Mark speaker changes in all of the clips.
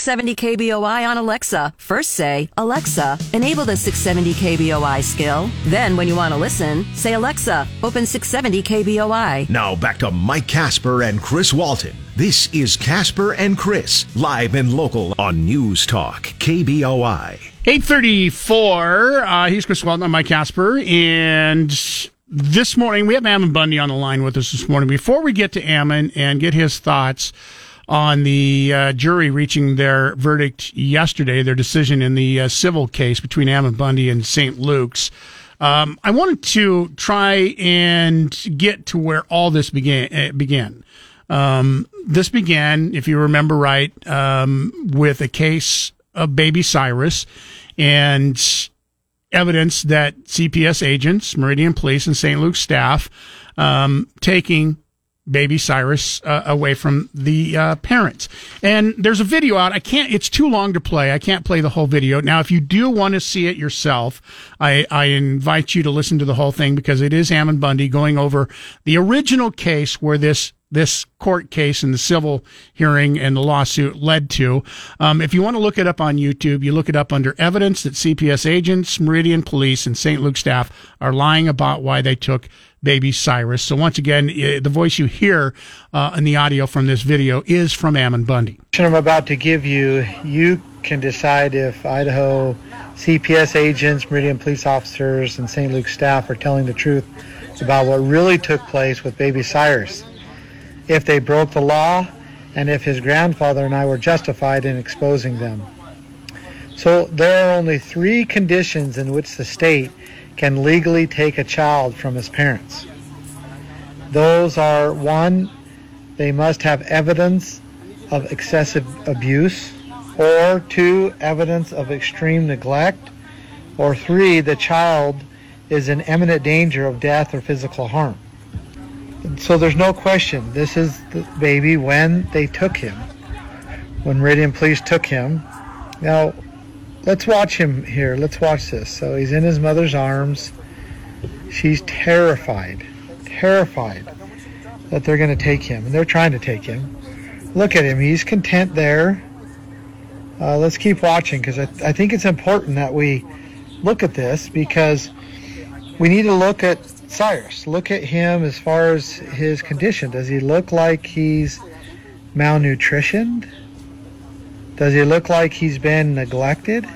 Speaker 1: 670 KBOI on Alexa. First say, Alexa, enable the 670 KBOI skill. Then, when you want to listen, say, Alexa, open 670 KBOI.
Speaker 2: Now back to Mike Casper and Chris Walton. This is Casper and Chris, live and local on News Talk, KBOI.
Speaker 3: 834. Uh, he's Chris Walton. I'm Mike Casper. And this morning, we have Ammon Bundy on the line with us this morning. Before we get to Ammon and get his thoughts on the uh, jury reaching their verdict yesterday, their decision in the uh, civil case between Ammon Bundy and St. Luke's. Um, I wanted to try and get to where all this began. Uh, began. Um, this began, if you remember right, um, with a case of baby Cyrus and evidence that CPS agents, Meridian Police, and St. Luke's staff um, taking baby Cyrus uh, away from the uh, parents. And there's a video out. I can't, it's too long to play. I can't play the whole video. Now, if you do want to see it yourself, I, I invite you to listen to the whole thing because it is Ammon Bundy going over the original case where this this court case and the civil hearing and the lawsuit led to. Um, if you want to look it up on YouTube, you look it up under evidence that CPS agents, Meridian Police, and St. Luke staff are lying about why they took baby Cyrus. So once again, the voice you hear uh, in the audio from this video is from Ammon Bundy.
Speaker 4: I'm about to give you, you can decide if Idaho CPS agents, Meridian police officers, and St. Luke staff are telling the truth about what really took place with baby Cyrus. If they broke the law, and if his grandfather and I were justified in exposing them. So there are only three conditions in which the state can legally take a child from his parents. Those are one, they must have evidence of excessive abuse, or two, evidence of extreme neglect, or three, the child is in imminent danger of death or physical harm. And so there's no question, this is the baby when they took him, when Meridian Police took him. Now, let's watch him here. Let's watch this. So he's in his mother's arms. She's terrified, terrified that they're going to take him, and they're trying to take him. Look at him. He's content there. Uh, let's keep watching because I, I think it's important that we look at this because we need to look at Cyrus. Look at him as far as his condition. Does he look like he's malnutritioned? Does he look like he's been neglected?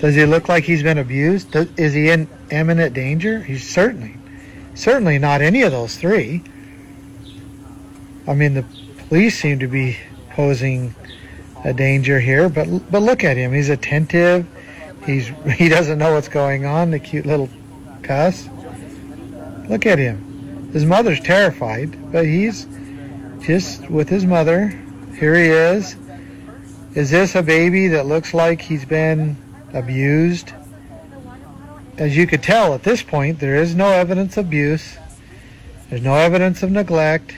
Speaker 4: Does he look like he's been abused? Does, is he in imminent danger? He's certainly, certainly not any of those three. I mean, the police seem to be posing a danger here, but but look at him. He's attentive. He's he doesn't know what's going on. The cute little cuss. Look at him. His mother's terrified, but he's just with his mother. Here he is. Is this a baby that looks like he's been abused. As you could tell at this point, there is no evidence of abuse. There's no evidence of neglect.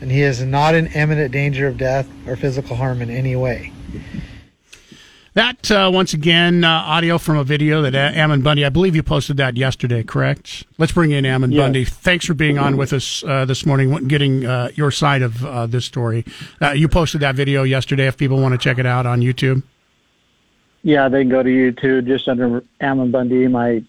Speaker 4: And he is not in imminent danger of death or physical harm in any way.
Speaker 3: That, uh, once again, uh, audio from a video that Ammon Bundy, I believe you posted that yesterday, correct? Let's bring in Ammon yes. Bundy. Thanks for being on with us uh, this morning, getting uh, your side of uh, this story. Uh, you posted that video yesterday if people want to check it out on YouTube.
Speaker 5: Yeah, they can go to YouTube just under Ammon Bundy, my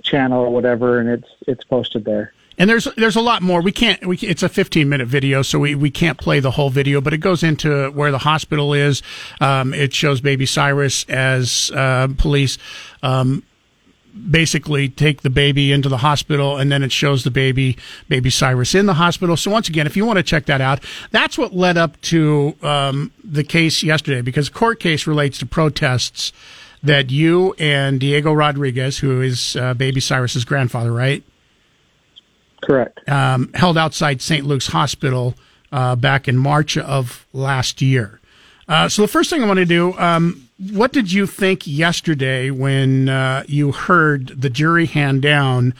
Speaker 5: channel or whatever, and it's it's posted there.
Speaker 3: And there's there's a lot more. We can't. We, it's a 15 minute video, so we, we can't play the whole video. But it goes into where the hospital is. Um, it shows Baby Cyrus as uh, police um, basically take the baby into the hospital and then it shows the baby baby cyrus in the hospital so once again if you want to check that out that's what led up to um, the case yesterday because court case relates to protests that you and diego rodriguez who is uh, baby cyrus's grandfather right
Speaker 5: correct
Speaker 3: um, held outside st luke's hospital uh, back in march of last year uh, so the first thing i want to do um, what did you think yesterday when uh, you heard the jury hand down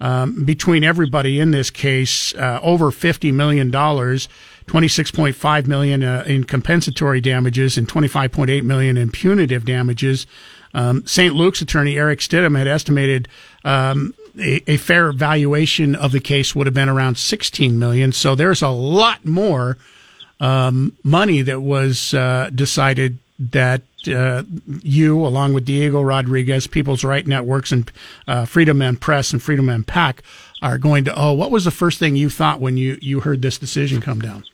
Speaker 3: um, between everybody in this case uh, over fifty million dollars, twenty six point five million uh, in compensatory damages and twenty five point eight million in punitive damages? Um, St. Luke's attorney Erik Stidham had estimated um, a, a, fair valuation of the case would have been around sixteen million. So there's a lot more um, money that was uh, decided that uh, you, along with Diego Rodriguez, People's Right Networks, and uh, Freedom Man Press and Freedom Man PAC, are going to Oh, What was the first thing you thought when you, you heard this decision come down?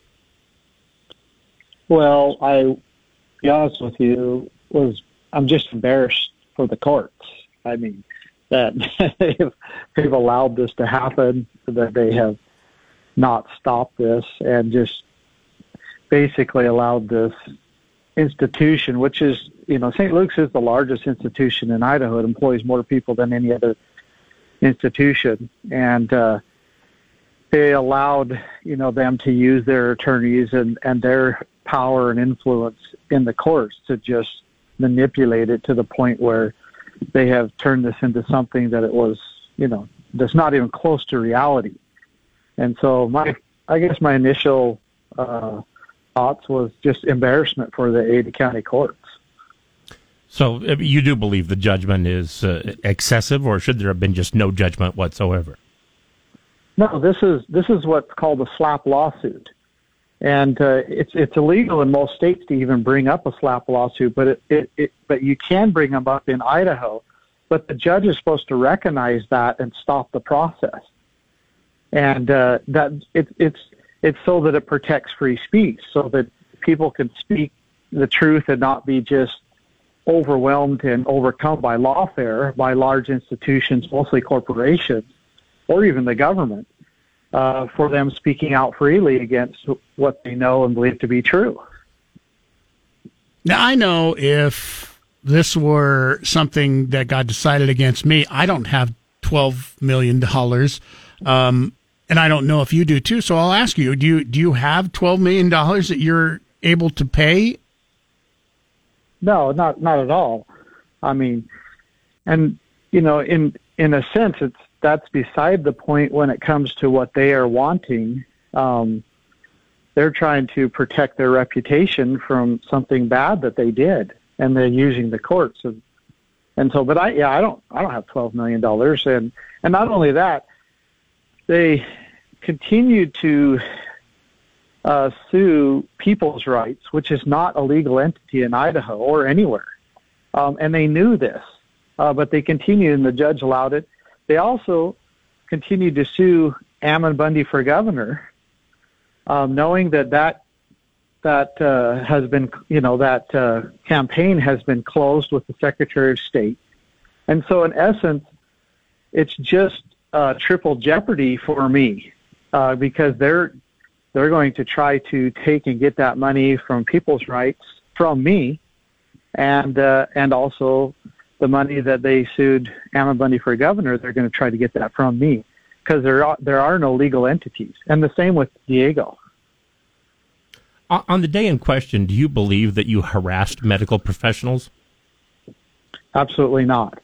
Speaker 5: Well, I, be honest with you, was I'm just embarrassed for the courts. I mean, that they've, they've allowed this to happen, that they have not stopped this, and just basically allowed this institution, which is, you know, St. Luke's is the largest institution in Idaho. It employs more people than any other institution. And, uh, they allowed, you know, them to use their attorneys and, and their power and influence in the courts to just manipulate it to the point where they have turned this into something that it was, you know, that's not even close to reality. And so my, I guess my initial, uh, thoughts was just embarrassment for the Ada County courts.
Speaker 6: So uh, you do believe the judgment is uh, excessive, or should there have been just no judgment whatsoever?
Speaker 5: No, this is this is what's called a SLAPP lawsuit, and uh, it's it's illegal in most states to even bring up a SLAPP lawsuit, but it, it, it but you can bring them up in Idaho, but the judge is supposed to recognize that and stop the process, and uh, that it, it's it's so that it protects free speech, so that people can speak the truth and not be just overwhelmed and overcome by lawfare by large institutions, mostly corporations, or even the government, uh, for them speaking out freely against what they know and believe to be true.
Speaker 3: Now, I know if this were something that God decided against me, I don't have $12 million. Um, and I don't know if you do too. So I'll ask you: Do you do you have twelve million dollars that you're able to pay?
Speaker 5: No, not not at all. I mean, and you know, in in a sense, it's that's beside the point when it comes to what they are wanting. Um, they're trying to protect their reputation from something bad that they did, and they're using the courts. And, and so, but I, yeah, I don't, I don't have twelve million dollars, and and not only that, they continued to uh, sue People's Rights, which is not a legal entity in Idaho or anywhere. Um, and they knew this, uh, but they continued, and the judge allowed it. They also continued to sue Ammon Bundy for governor, um, knowing that that that uh, has been, you know, that uh, campaign has been closed with the Secretary of State. And so, in essence, it's just uh, triple jeopardy for me uh, because they're they're going to try to take and get that money from people's rights from me, and uh, and also the money that they sued Ammon Bundy for governor. They're going to try to get that from me because there are there are no legal entities, and the same with Diego.
Speaker 6: On the day in question, do you believe that you harassed medical professionals?
Speaker 5: Absolutely not.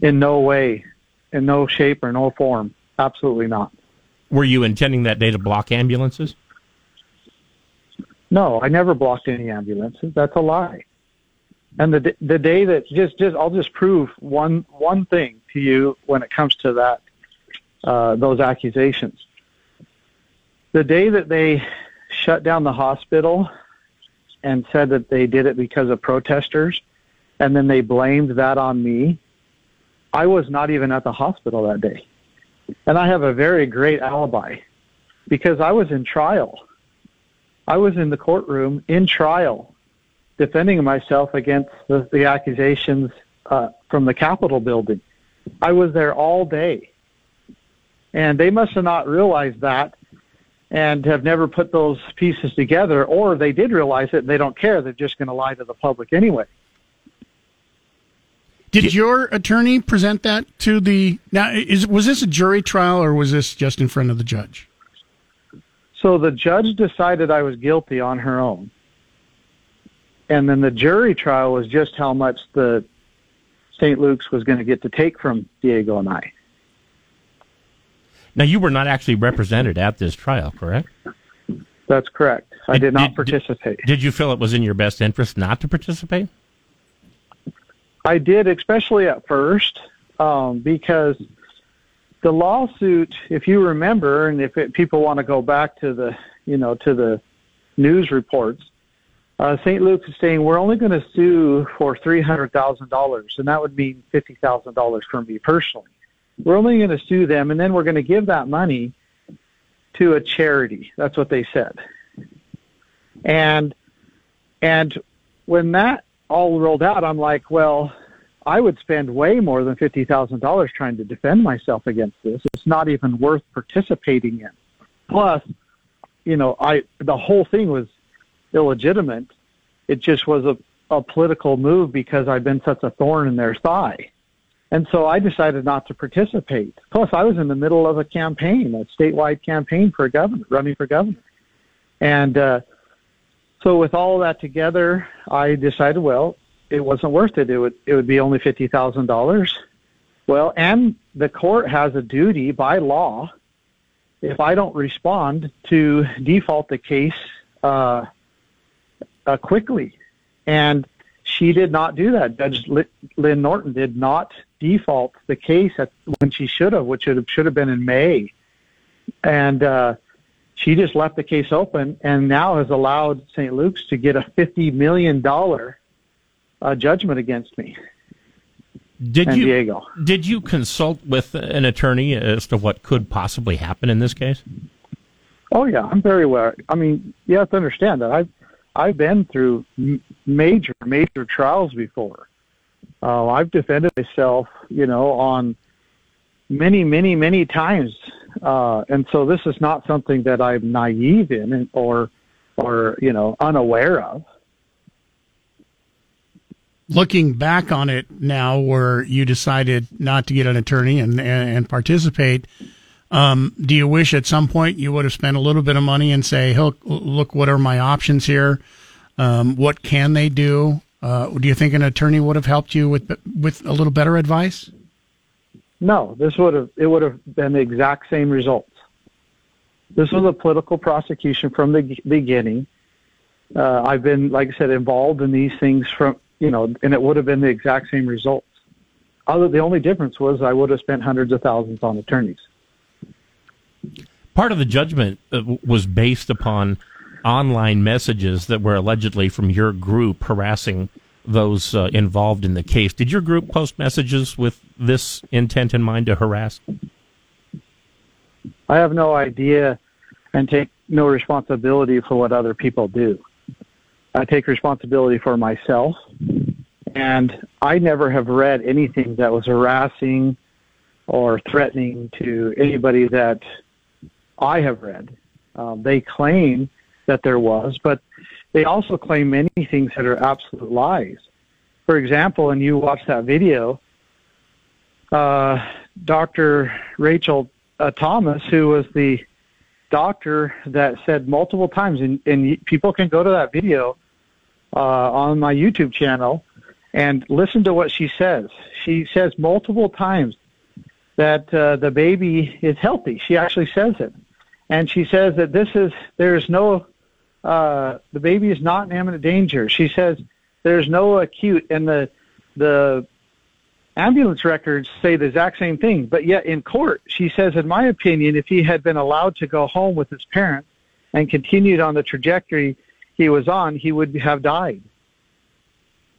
Speaker 5: In no way, in no shape or no form. Absolutely not.
Speaker 6: Were you intending that day to block ambulances?
Speaker 5: No, I never blocked any ambulances. That's a lie. And the the day that just just I'll just prove one one thing to you when it comes to that uh, those accusations. The day that they shut down the hospital and said that they did it because of protesters, and then they blamed that on me. I was not even at the hospital that day. And I have a very great alibi because I was in trial. I was in the courtroom in trial defending myself against the, the accusations uh, from the Capitol building. I was there all day. And they must have not realized that and have never put those pieces together, or they did realize it and they don't care. They're just going to lie to the public anyway.
Speaker 3: Did your attorney present that to the now? Is was this a jury trial or was this just in front of the judge?
Speaker 5: So the judge decided I was guilty on her own, and then the jury trial was just how much the St. Luke's was going to get to take from Diego and I.
Speaker 6: Now you were not actually represented at this trial, correct?
Speaker 5: That's correct. I did, did not participate.
Speaker 6: Did, did you feel it was in your best interest not to participate?
Speaker 5: I did, especially at first, um, because the lawsuit, if you remember, and if it, people want to go back to the, you know, to the news reports. Uh, St. Luke's is saying we're only going to sue for three hundred thousand dollars, and that would mean fifty thousand dollars for me personally. We're only going to sue them, and then we're going to give that money to a charity. That's what they said. And and when that all rolled out, I'm like, well, I would spend way more than fifty thousand dollars trying to defend myself against this. It's not even worth participating in. Plus, you know, I the whole thing was illegitimate. It just was a, a political move because I've been such a thorn in their thigh. And so I decided not to participate. Plus, I was in the middle of a campaign, a statewide campaign for governor, running for governor. And uh, so, with all that together, I decided, well, it wasn't worth it. It would it would be only fifty thousand dollars. Well, and the court has a duty by law, if I don't respond, to default the case uh, uh, quickly. And she did not do that. Judge Lynn Norton did not default the case at, when she should have, which should have, should have been in May. And uh, she just left the case open and now has allowed St. Luke's to get a $50 million uh, judgment against me.
Speaker 6: Did
Speaker 5: San
Speaker 6: you
Speaker 5: Diego.
Speaker 6: did you consult with an attorney as to what could possibly happen in this case?
Speaker 5: Oh yeah, I'm very aware. I mean, you have to understand that I've I've been through major major trials before. Uh, I've defended myself, you know, on many many many times, uh, and so this is not something that I'm naive in or or you know unaware of.
Speaker 3: Looking back on it now, where you decided not to get an attorney and and, and participate, um, do you wish at some point you would have spent a little bit of money and say, "Look, look, what are my options here? Um, what can they do?" Uh, do you think an attorney would have helped you with with a little better advice?
Speaker 5: No, this would have it would have been the exact same results. This was a political prosecution from the beginning. Uh, I've been, like I said, involved in these things from you know, and it would have been the exact same results. Other, the only difference was I would have spent hundreds of thousands on attorneys.
Speaker 6: Part of the judgment uh, was based upon online messages that were allegedly from your group harassing those uh, involved in the case. Did your group post messages with this intent in mind to harass?
Speaker 5: I have no idea and take no responsibility for what other people do. I take responsibility for myself, and I never have read anything that was harassing or threatening to anybody that I have read. Um, they claim that there was, but they also claim many things that are absolute lies. For example, and you watch that video, uh, Dr. Rachel uh, Thomas, who was the doctor that said multiple times, and, and people can go to that video uh, on my YouTube channel and listen to what she says. She says multiple times that uh, the baby is healthy. She actually says it, and she says that this is there's no uh, the baby is not in imminent danger. She says there's no acute, and the the ambulance records say the exact same thing. But yet in court, she says, in my opinion, if he had been allowed to go home with his parents and continued on the trajectory he was on, he would have died.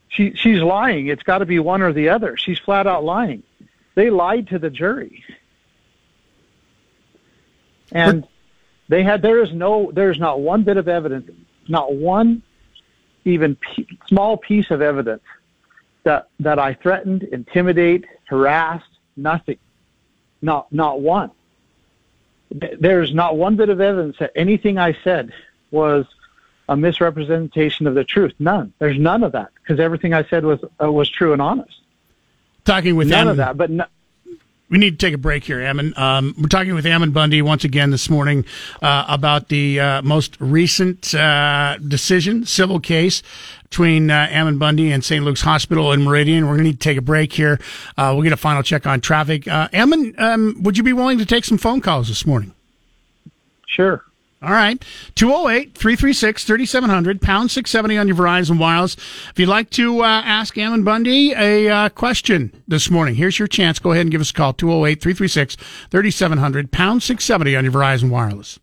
Speaker 5: She she's lying. It's got to be one or the other. She's flat out lying. They lied to the jury. And they had there is no there is not one bit of evidence, not one even p- small piece of evidence that that I threatened, intimidate, harassed, nothing. Not not one. There's not one bit of evidence that anything I said was a misrepresentation of the truth. None. There's none of that because everything I said was uh, was true and honest.
Speaker 3: Talking with
Speaker 5: none of that, but no,
Speaker 3: we need to take a break here, Ammon. Um, we're talking with Ammon Bundy once again this morning uh, about the uh, most recent uh, decision, civil case between uh, Ammon Bundy and St. Luke's Hospital in Meridian. We're going to need to take a break here. Uh, we'll get a final check on traffic. Uh, Ammon, um, would you be willing to take some phone calls this morning?
Speaker 5: Sure.
Speaker 3: All right. 208 336 3700, pound 670 on your Verizon Wireless. If you'd like to uh, ask Ammon Bundy a uh, question this morning, here's your chance. Go ahead and give us a call 208 336 3700, pound 670 on your Verizon Wireless.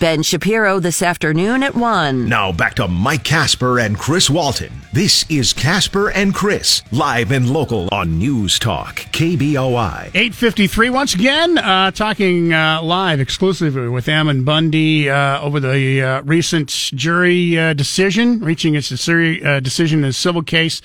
Speaker 1: Ben Shapiro this afternoon at 1.
Speaker 2: Now back to Mike Casper and Chris Walton. This is Casper and Chris, live and local on News Talk, KBOI.
Speaker 3: 853 once again uh, talking uh, live exclusively with Ammon Bundy uh, over the uh, recent jury uh, decision reaching its uh, decision in a civil case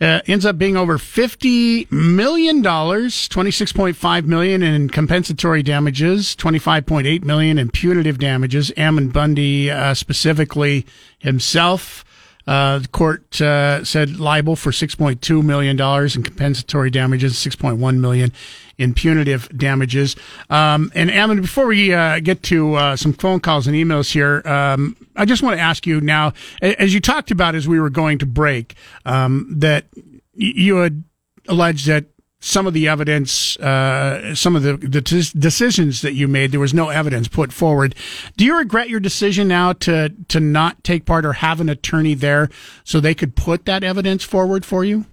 Speaker 3: uh, ends up being over fifty million dollars, twenty six point five million in compensatory damages, twenty five point eight million in punitive damages. Ammon Bundy uh, specifically himself. Uh, the court uh, said liable for six point two million dollars in compensatory damages, six point one million in punitive damages. Um, and Ammon, before we uh, get to uh, some phone calls and emails here, um, I just want to ask you now, as you talked about as we were going to break, um, that you had alleged that some of the evidence, uh, some of the, the t- decisions that you made, there was no evidence put forward. Do you regret your decision now to to not take part or have an attorney there so they could put that evidence forward for you?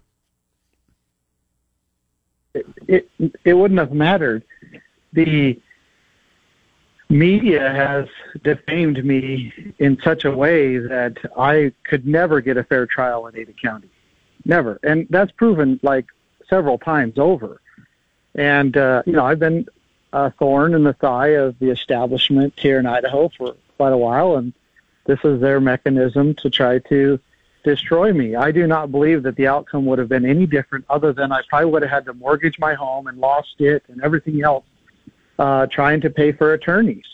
Speaker 5: it it wouldn't have mattered. The media has defamed me in such a way that I could never get a fair trial in Ada County, never, and that's proven like several times over. And uh, you know, I've been a thorn in the thigh of the establishment here in Idaho for quite a while, and this is their mechanism to try to destroy me. I do not believe that the outcome would have been any different other than I probably would have had to mortgage my home and lost it and everything else uh, trying to pay for attorneys.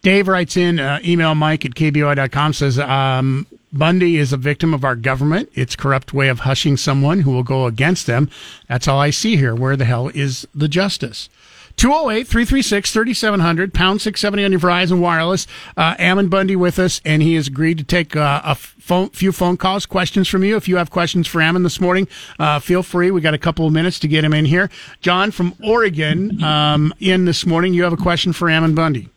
Speaker 3: Dave writes in, uh, email mike at kboi.com, says, um, Bundy is a victim of our government, its corrupt way of hushing someone who will go against them. That's all I see here. Where the hell is the justice? 208 336 3700, pound 670 on your Verizon Wireless. Uh, Ammon Bundy with us, and he has agreed to take uh, a phone, few phone calls, questions from you. If you have questions for Ammon this morning, uh, feel free. We got a couple of minutes to get him in here. John from Oregon, um, in this morning. You have a question for Ammon Bundy.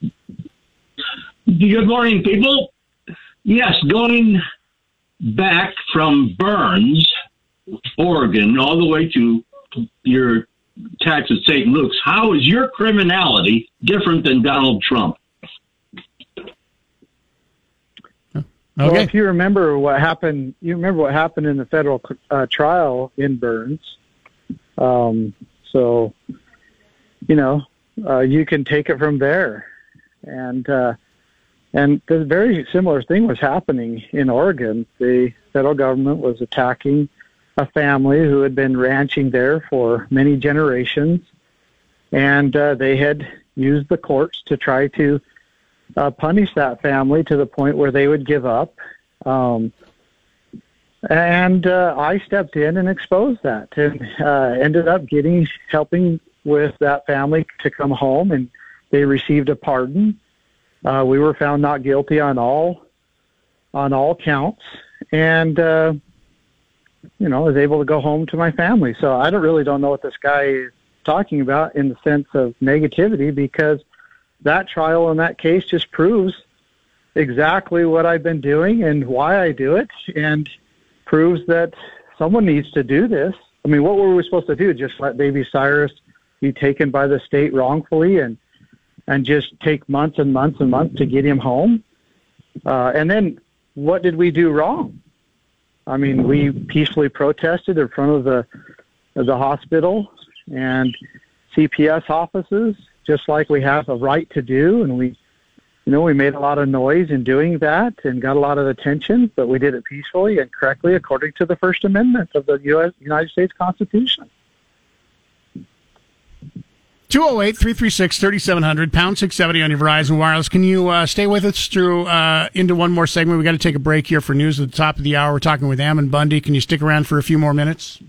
Speaker 7: Good morning, people. Yes, going back from Burns, Oregon, all the way to your tax at St. Luke's, how is your criminality different than Donald Trump?
Speaker 5: Well,
Speaker 3: Okay.
Speaker 5: if you remember what happened, you remember what happened in the federal uh, trial in Burns. Um, so, you know, uh, you can take it from there, and uh, and the very similar thing was happening in Oregon. The federal government was attacking a family who had been ranching there for many generations, and uh, they had used the courts to try to uh, punish that family to the point where they would give up. Um, and uh, I stepped in and exposed that, and uh, ended up getting helping with that family to come home, and they received a pardon. Uh, we were found not guilty on all on all counts, and uh, you know, was able to go home to my family. So I don't really don't know what this guy is talking about in the sense of negativity because that trial in that case just proves exactly what I've been doing and why I do it and proves that someone needs to do this. I mean, what were we supposed to do? Just let baby Cyrus be taken by the state wrongfully and and just take months and months and months to get him home? Uh, and then what did we do wrong? I mean, we peacefully protested in front of the of the hospital and CPS offices, just like we have a right to do, and we, you know, we made a lot of noise in doing that and got a lot of attention, but we did it peacefully and correctly according to the First Amendment of the U.S. United States Constitution.
Speaker 3: 208 336 3700, pound 670 on your Verizon Wireless. Can you uh, stay with us through uh, into one more segment? we got to take a break here for news at the top of the hour. We're talking with Ammon Bundy. Can you stick around for a few more minutes?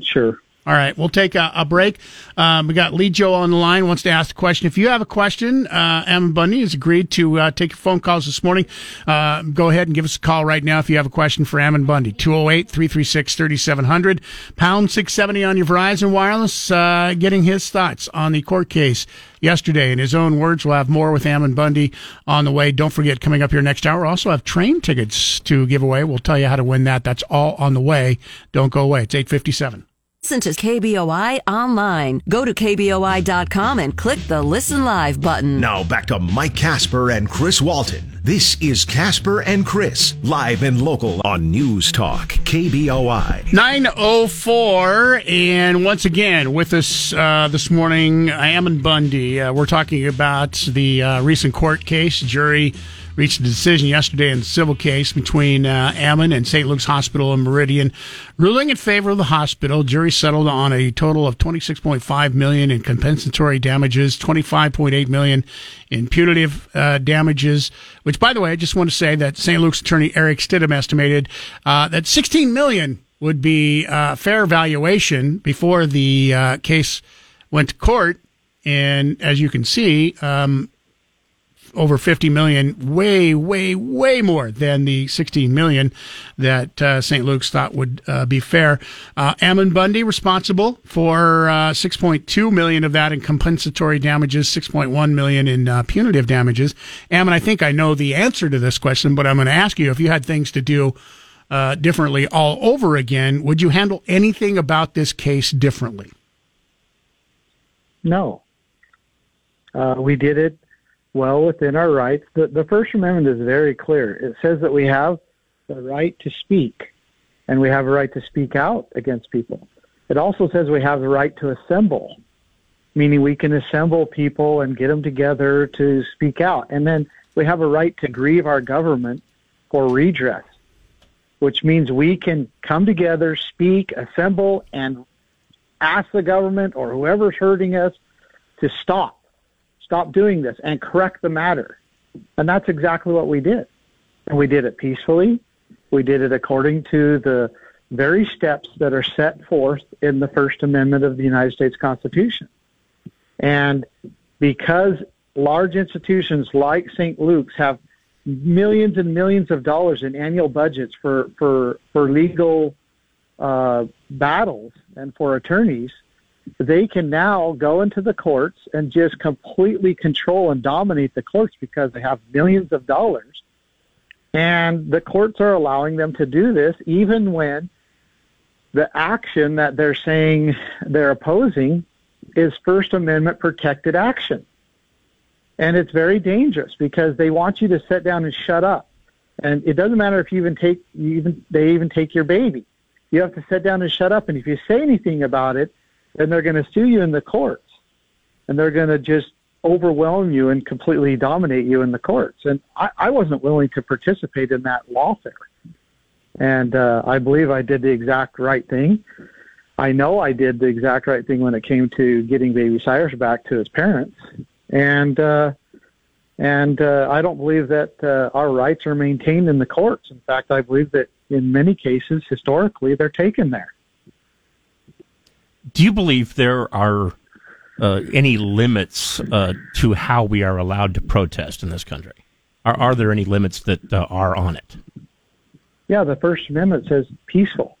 Speaker 5: Sure.
Speaker 3: All right, we'll take a, a break. Um, we got Lee Joe on the line, wants to ask a question. If you have a question, uh, Ammon Bundy has agreed to uh, take your phone calls this morning. Uh, go ahead and give us a call right now if you have a question for Ammon Bundy. 208 336 3700, pound 670 on your Verizon Wireless, uh, getting his thoughts on the court case yesterday. In his own words, we'll have more with Ammon Bundy on the way. Don't forget, coming up here next hour, also have train tickets to give away. We'll tell you how to win that. That's all on the way. Don't go away. It's 857.
Speaker 1: Listen to KBOI online. Go to KBOI.com and click the Listen Live button.
Speaker 2: Now back to Mike Casper and Chris Walton. This is Casper and Chris, live and local on News Talk, KBOI.
Speaker 3: 904. And once again, with us uh, this morning, Ammon Bundy. Uh, we're talking about the uh, recent court case. Jury reached a decision yesterday in the civil case between uh, Ammon and St. Luke's Hospital in Meridian, ruling in favor of the hospital. Jury settled on a total of 26.5 million in compensatory damages, 25.8 million in punitive uh, damages. Which, by the way, I just want to say that St. Luke's attorney Erik Stidham estimated uh, that 16 million would be uh, fair valuation before the uh, case went to court. And as you can see, um, over 50 million, way, way, way more than the 16 million that uh, St. Luke's thought would uh, be fair. Uh, Ammon Bundy responsible for uh, 6.2 million of that in compensatory damages, 6.1 million in uh, punitive damages. Ammon, I think I know the answer to this question, but I'm going to ask you if you had things to do uh, differently all over again, would you handle anything about this case differently?
Speaker 5: No. we did it well within our rights. The, the First Amendment is very clear. It says that we have the right to speak, and we have a right to speak out against people. It also says we have the right to assemble, meaning we can assemble people and get them together to speak out. And then we have a right to grieve our government for redress, which means we can come together, speak, assemble, and ask the government or whoever's hurting us to stop stop doing this and correct the matter. And that's exactly what we did. And we did it peacefully. We did it according to the very steps that are set forth in the First Amendment of the United States Constitution. And because large institutions like St. Luke's have millions and millions of dollars in annual budgets for, for, for legal uh, battles and for attorneys, they can now go into the courts and just completely control and dominate the courts because they have millions of dollars. And the courts are allowing them to do this even when the action that they're saying they're opposing is First Amendment protected action. And it's very dangerous because they want you to sit down and shut up. And it doesn't matter if you even take you even they even take your baby. You have to sit down and shut up and if you say anything about it, then they're going to sue you in the courts, and they're going to just overwhelm you and completely dominate you in the courts. And I, I wasn't willing to participate in that lawfare, and uh, I believe I did the exact right thing. I know I did the exact right thing when it came to getting baby Cyrus back to his parents, and uh, and uh, I don't believe that uh, our rights are maintained in the courts. In fact, I believe that in many cases, historically, they're taken there
Speaker 6: do you believe there are uh, any limits uh, to how we are allowed to protest in this country? Are, are there any limits that uh, are on it?
Speaker 5: Yeah, the First Amendment says peaceful.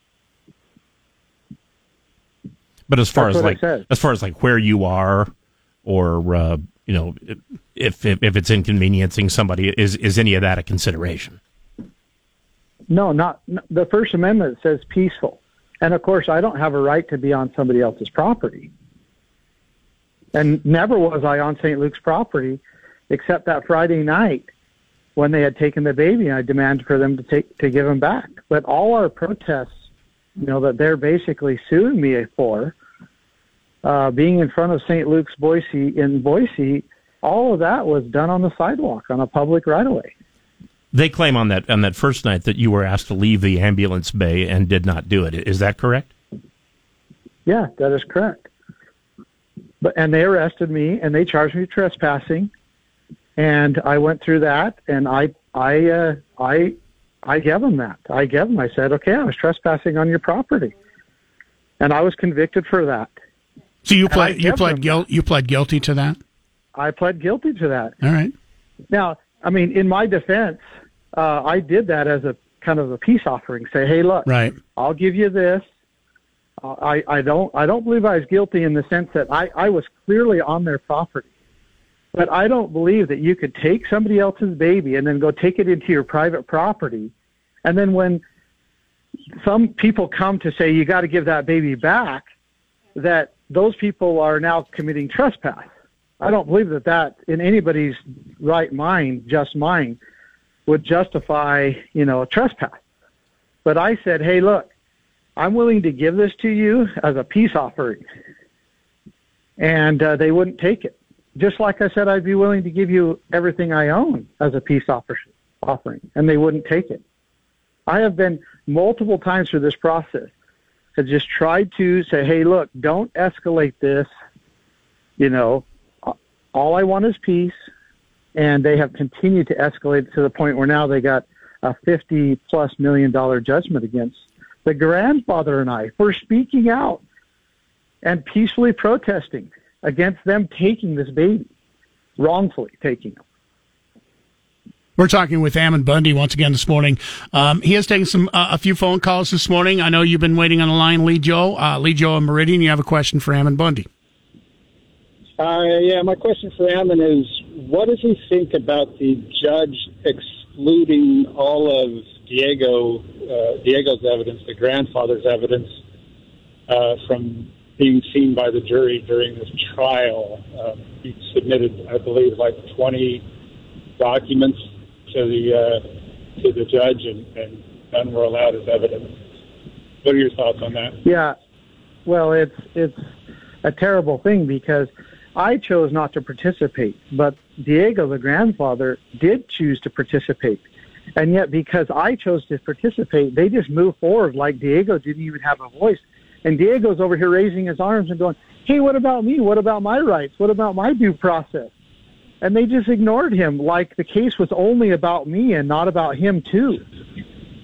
Speaker 6: But as far That's as like as far as like where you are, or uh, you know, if, if if it's inconveniencing somebody, is is any of that a consideration?
Speaker 5: No, not the First Amendment says peaceful. And of course, I don't have a right to be on somebody else's property. And never was I on St. Luke's property except that Friday night when they had taken the baby and I demanded for them to take to give him back. But all our protests, you know, that they're basically suing me for, uh, being in front of St. Luke's Boise in Boise, all of that was done on the sidewalk on a public right of way.
Speaker 6: They claim on that on that first night that you were asked to leave the ambulance bay and did not do it. Is that correct?
Speaker 5: Yeah, that is correct. But and they arrested me and they charged me with trespassing, and I went through that and I I uh, I I gave them that. I gave them. I said, okay, I was trespassing on your property, and I was convicted for that.
Speaker 3: So you pled you pled guilt you pled guilty to that.
Speaker 5: I pled guilty to that.
Speaker 3: All right.
Speaker 5: Now, I mean, in my defense, uh, I did that as a kind of a peace offering. Say, hey, look,
Speaker 3: right.
Speaker 5: I'll give you this. Uh, I, I don't I don't believe I was guilty in the sense that I, I was clearly on their property. But I don't believe that you could take somebody else's baby and then go take it into your private property. And then when some people come to say you got to give that baby back, that those people are now committing trespass. I don't believe that that in anybody's right mind, just mind, would justify, you know, a trespass. But I said, hey, look, I'm willing to give this to you as a peace offering. And uh, they wouldn't take it. Just like I said, I'd be willing to give you everything I own as a peace offer- offering, and they wouldn't take it. I have been multiple times through this process to just tried to say, hey, look, don't escalate this. You know, all I want is peace. And they have continued to escalate to the point where now they got a 50 plus million dollar judgment against the grandfather and I for speaking out and peacefully protesting against them taking this baby, wrongfully taking him.
Speaker 3: We're talking with Ammon Bundy once again this morning. Um, he has taken some uh, a few phone calls this morning. I know you've been waiting on the line, Lee Joe. Uh, Lee Joe and Meridian, you have a question for Ammon Bundy.
Speaker 8: Uh, yeah, my question for Ammon is, what does he think about the judge excluding all of Diego uh, Diego's evidence, the grandfather's evidence, uh, from being seen by the jury during this trial? Uh, he submitted, I believe, like 20 documents to the uh, to the judge, and, and none were allowed as evidence. What are your thoughts on that?
Speaker 5: Yeah, well, it's it's a terrible thing because I chose not to participate, but Diego, the grandfather, did choose to participate. And yet, because I chose to participate, they just moved forward like Diego didn't even have a voice. And Diego's over here raising his arms and going, Hey, what about me? What about my rights? What about my due process? and they just ignored him like the case was only about me and not about him too.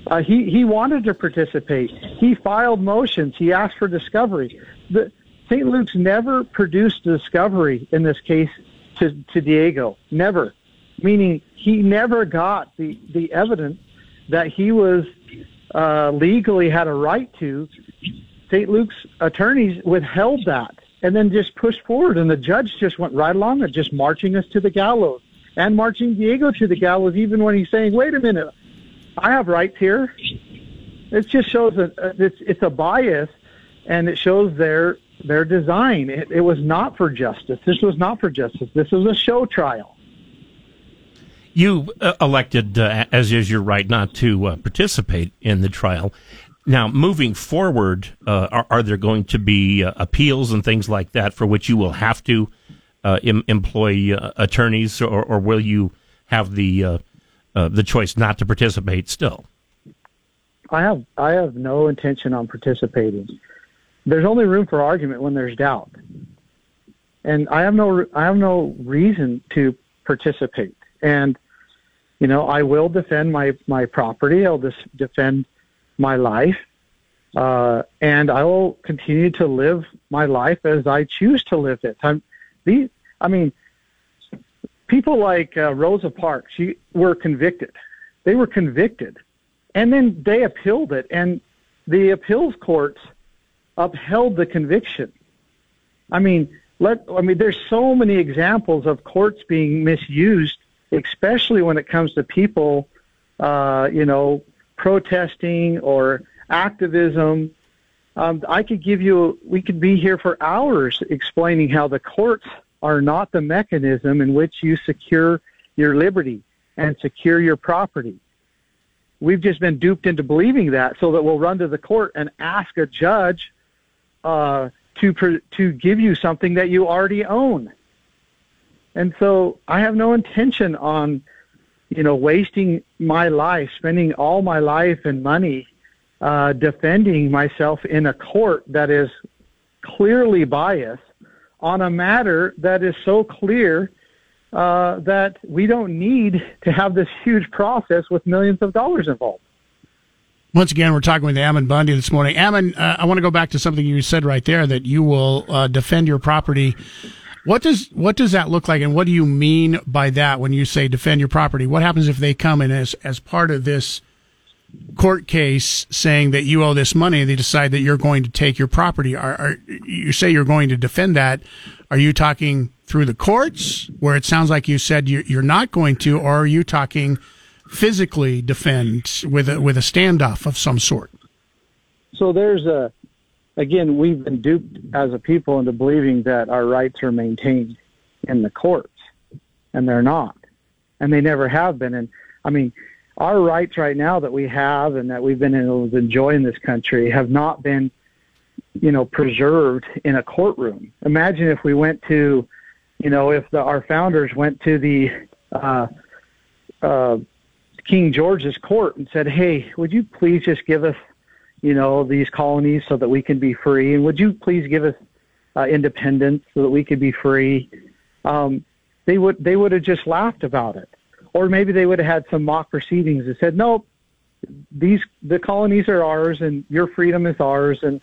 Speaker 5: Uh, he he wanted to participate. He filed motions. He asked for discovery. The St. Luke's never produced a discovery in this case to to Diego. Never, meaning he never got the the evidence that he was uh, legally had a right to. St. Luke's attorneys withheld that and then just pushed forward. And the judge just went right along it, just marching us to the gallows and marching Diego to the gallows, even when he's saying, "Wait a minute, I have rights here." It just shows that it's it's a bias, and it shows their their design. It, it was not for justice. This was not for justice. This was a show trial.
Speaker 6: You uh, elected, uh, as is your right, not to uh, participate in the trial. Now, moving forward, uh, are, are, there going to be uh, appeals and things like that for which you will have to uh, em- employ uh, attorneys, or, or, will you have the uh, uh, the choice not to participate still?
Speaker 5: I have I have no intention on participating. There's only room for argument when there's doubt, and I have no I have no reason to participate. And you know, I will defend my my property. I'll just defend my life. Uh, and I will continue to live my life as I choose to live it. I'm, these, I mean, people like uh, Rosa Parks she, were convicted. They were convicted, and then they appealed it, and the appeals courts upheld the conviction. I mean, let I mean, there's so many examples of courts being misused, especially when it comes to people, uh, you know, protesting or activism. Um, I could give you, we could be here for hours explaining how the courts are not the mechanism in which you secure your liberty and secure your property. We've just been duped into believing that so that we'll run to the court and ask a judge uh, to, to give you something that you already own. And so I have no intention on you know, wasting my life, spending all my life and money uh, defending myself in a court that is clearly biased on a matter that is so clear uh, that we don't need to have this huge process with millions of dollars involved.
Speaker 3: Once again, we're talking with Ammon Bundy this morning. Ammon, uh, I want to go back to something you said right there that you will uh, defend your property what does what does that look like, and what do you mean by that when you say defend your property? What happens if they come in as as part of this court case saying that you owe this money, and they decide that you're going to take your property? Are, are you say you're going to defend that? Are you talking through the courts, where it sounds like you said you're, you're not going to, or are you talking physically defend with a, with a standoff of some sort?
Speaker 5: So there's a, again, we've been duped as a people into believing that our rights are maintained in the courts, and they're not, and they never have been. And I mean, our rights right now that we have and that we've been able to enjoy in this country have not been, you know, preserved in a courtroom. Imagine if we went to, you know, if the, our founders went to the uh, uh, King George's court and said, "Hey, would you please just give us, you know, these colonies so that we can be free, and would you please give us uh, independence so that we could be free?" Um, they would they would have just laughed about it, or maybe they would have had some mock proceedings and said, "Nope, these the colonies are ours, and your freedom is ours, and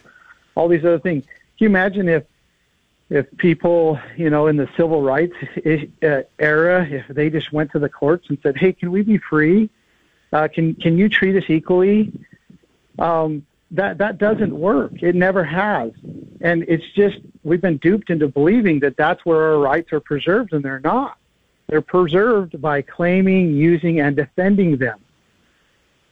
Speaker 5: all these other things." Can you imagine if if people, you know, in the civil rights uh, era, if they just went to the courts and said, "Hey, can we be free? Uh, can can you treat us equally?" Um, that that doesn't work. It never has, and it's just we've been duped into believing that that's where our rights are preserved, and they're not. They're preserved by claiming, using, and defending them.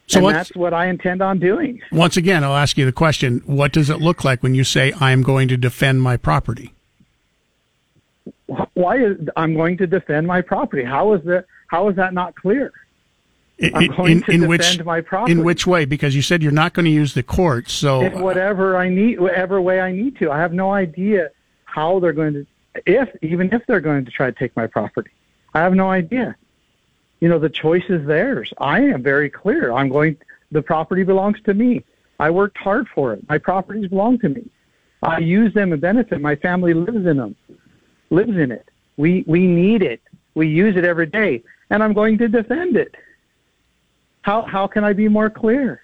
Speaker 5: So and that's what I intend on doing.
Speaker 3: Once again, I'll ask you the question: What does it look like when you say I am going to defend my property?
Speaker 5: Why is I'm going to defend my property? How is that? How is that not clear? I'm going in, to in defend
Speaker 3: which,
Speaker 5: my property.
Speaker 3: In which way? Because you said you're not going to use the courts, so
Speaker 5: in whatever I need, whatever way I need to. I have no idea how they're going to, if even if they're going to try to take my property. I have no idea. You know, the choice is theirs. I am very clear. I'm going. The property belongs to me. I worked hard for it. My properties belong to me. I use them and benefit. My family lives in them lives in it. We we need it. We use it every day, and I'm going to defend it. How how can I be more clear?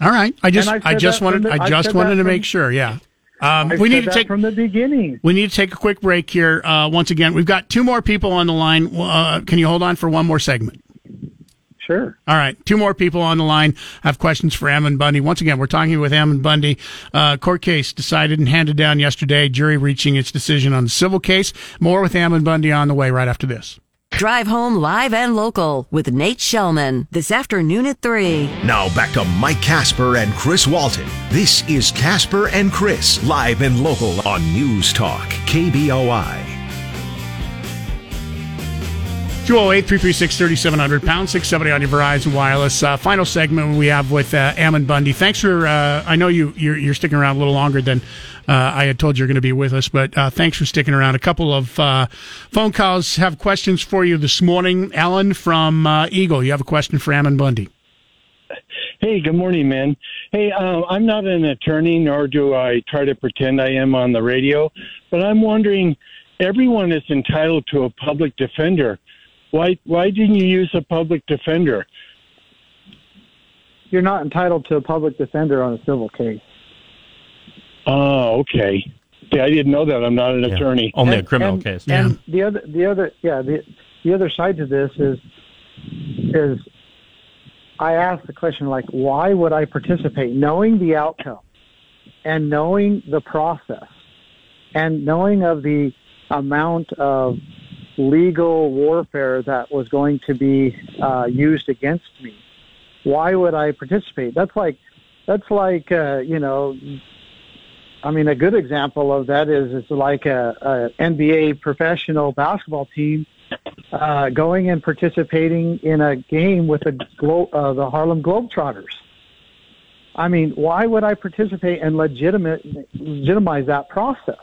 Speaker 3: All right. I just I just wanted the, I just wanted to from, make sure. Yeah.
Speaker 5: Um, we need to take from the beginning.
Speaker 3: We need to take a quick break here. Uh, once again, we've got two more people on the line. Uh, can you hold on for one more segment?
Speaker 5: Sure.
Speaker 3: All right. Two more people on the line have questions for Ammon Bundy. Once again, we're talking with Ammon Bundy. Uh, court case decided and handed down yesterday. Jury reaching its decision on the civil case. More with Ammon Bundy on the way right after this.
Speaker 1: Drive home live and local with Nate Shelman this afternoon at 3.
Speaker 2: Now back to Mike Casper and Chris Walton. This is Casper and Chris, live and local on News Talk, KBOI.
Speaker 3: 208 336 3700 pound 670 on your Verizon Wireless. Uh, final segment we have with uh, Ammon Bundy. Thanks for, uh, I know you, you're, you're, sticking around a little longer than uh, I had told you you're going to be with us, but uh, thanks for sticking around. A couple of uh, phone calls have questions for you this morning. Alan from Eagle, you have a question for Ammon Bundy.
Speaker 9: Hey, good morning, man. Hey, I'm not an attorney, nor do I try to pretend I am on the radio, but I'm wondering everyone is entitled to a public defender why why didn't you use a public defender?
Speaker 5: You're not entitled to a public defender on a civil case.
Speaker 9: Oh, okay. See, I didn't know that. I'm not an yeah. attorney.
Speaker 6: Only and, a criminal
Speaker 5: and,
Speaker 6: case.
Speaker 5: And yeah. the other, the other, yeah, the the other side to this is is I ask the question like, why would I participate, knowing the outcome, and knowing the process, and knowing of the amount of legal warfare that was going to be uh, used against me. Why would I participate? That's like, that's like, uh, you know, I mean, a good example of that is it's like a, a NBA professional basketball team uh, going and participating in a game with the Glo- uh, the Harlem Globetrotters. I mean, why would I participate and legitimate legitimize that process?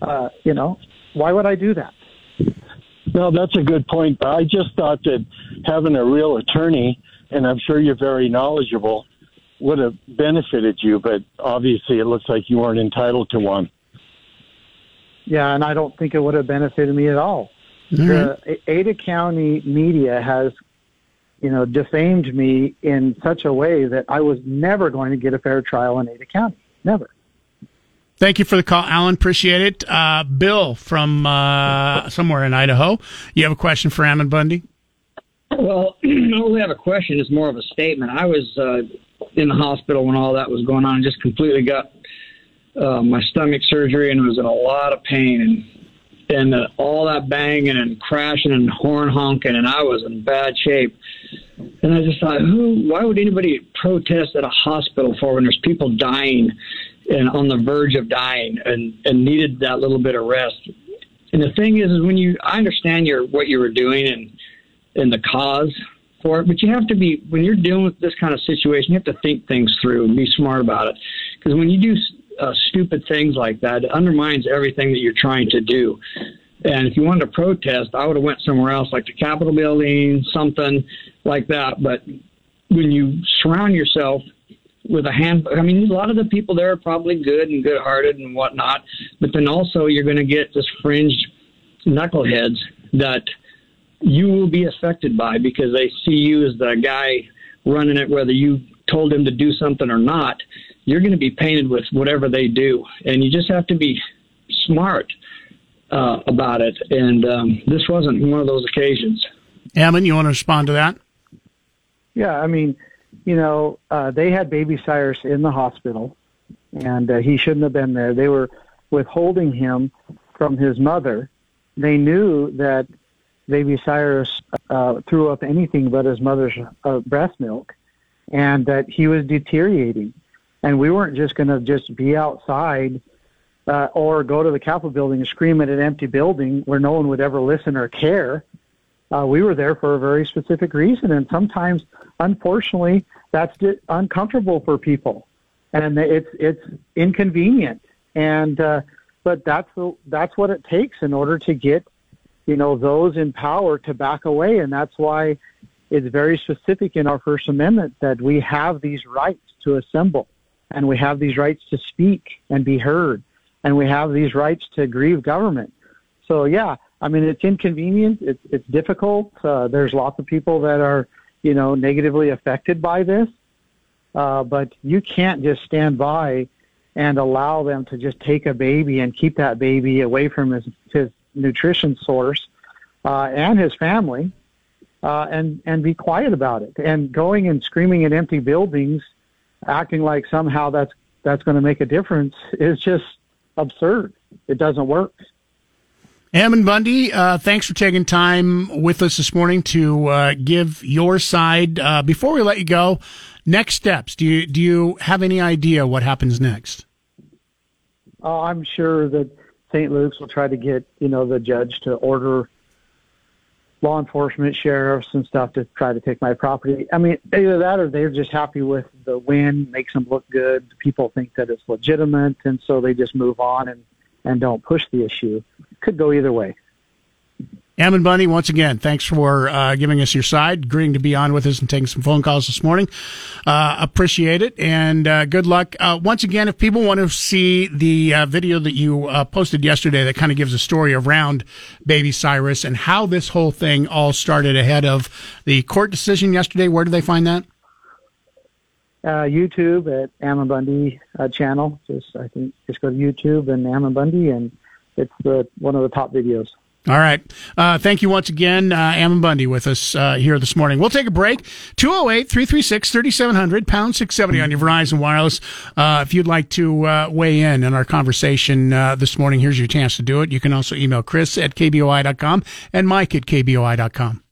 Speaker 5: Uh, you know, why would I do that?
Speaker 9: No, that's a good point. I just thought that having a real attorney, and I'm sure you're very knowledgeable, would have benefited you, but obviously it looks like you weren't entitled to one.
Speaker 5: Yeah, and I don't think it would have benefited me at all. Mm-hmm. The Ada County media has, you know, defamed me in such a way that I was never going to get a fair trial in Ada County. Never.
Speaker 3: Thank you for the call, Alan. Appreciate it. Uh, Bill from uh, somewhere in Idaho. You have a question for Ammon Bundy?
Speaker 10: Well, I really have a question. It's more of a statement. I was uh, in the hospital when all that was going on. Just completely got uh, my stomach surgery and was in a lot of pain and and uh, all that banging and crashing and horn honking and I was in bad shape. And I just thought, who? Why would anybody protest at a hospital for when there's people dying and on the verge of dying and and needed that little bit of rest? And the thing is, is when you, I understand your what you were doing and and the cause for it, but you have to be when you're dealing with this kind of situation, you have to think things through and be smart about it. Because when you do uh, stupid things like that, it undermines everything that you're trying to do. And if you wanted to protest, I would have went somewhere else, like the Capitol building, something like that. But when you surround yourself with a hand, I mean, a lot of the people there are probably good and good-hearted and whatnot. But then also, you're going to get this fringe knuckleheads that you will be affected by because they see you as the guy running it, whether you told him to do something or not. You're going to be painted with whatever they do, and you just have to be smart uh, about it. And um, this wasn't one of those occasions.
Speaker 3: Ammon, you want to respond to that?
Speaker 5: Yeah, I mean, you know, uh, they had baby Cyrus in the hospital, and uh, he shouldn't have been there. They were withholding him from his mother. They knew that baby Cyrus uh, threw up anything but his mother's uh, breast milk, and that he was deteriorating. And we weren't just going to just be outside uh, or go to the Capitol building and scream at an empty building where no one would ever listen or care. Uh, we were there for a very specific reason, and sometimes, unfortunately, that's uncomfortable for people, and it's it's inconvenient. And uh, but that's the, that's what it takes in order to get, you know, those in power to back away, and that's why it's very specific in our First Amendment that we have these rights to assemble, and we have these rights to speak and be heard, and we have these rights to grieve government. So yeah, I mean it's inconvenient, it's it's difficult. Uh, there's lots of people that are you know negatively affected by this, uh, but you can't just stand by and allow them to just take a baby and keep that baby away from his his nutrition source uh, and his family, uh, and and be quiet about it. And going and screaming at empty buildings, acting like somehow that's that's going to make a difference is just absurd. It doesn't work.
Speaker 3: Ammon Bundy, uh, thanks for taking time with us this morning to uh, give your side. Uh, before we let you go, next steps. Do you do you have any idea what happens next?
Speaker 5: Oh, I'm sure that St. Luke's will try to get you know the judge to order law enforcement, sheriffs, and stuff to try to take my property. I mean, either that or they're just happy with the win, makes them look good. People think that it's legitimate, and so they just move on and and don't push the issue. Could go either way.
Speaker 3: Ammon Bundy, once again, thanks for uh, giving us your side, agreeing to be on with us and taking some phone calls this morning. Uh, appreciate it, and uh, good luck. Uh, once again, if people want to see the uh, video that you uh, posted yesterday that kind of gives a story around Baby Cyrus and how this whole thing all started ahead of the court decision yesterday, where do they find that?
Speaker 5: YouTube at Ammon Bundy channel. Just I think just go to YouTube and Ammon Bundy, and it's the one of the top videos.
Speaker 3: All right. Uh, thank you once again, uh, Ammon Bundy, with us uh, here this morning. We'll take a break. 208 336 3700, pound 670 on your Verizon Wireless. Uh, if you'd like to uh, weigh in on our conversation uh, this morning, here's your chance to do it. You can also email Chris at KBOI.com and Mike at KBOI.com.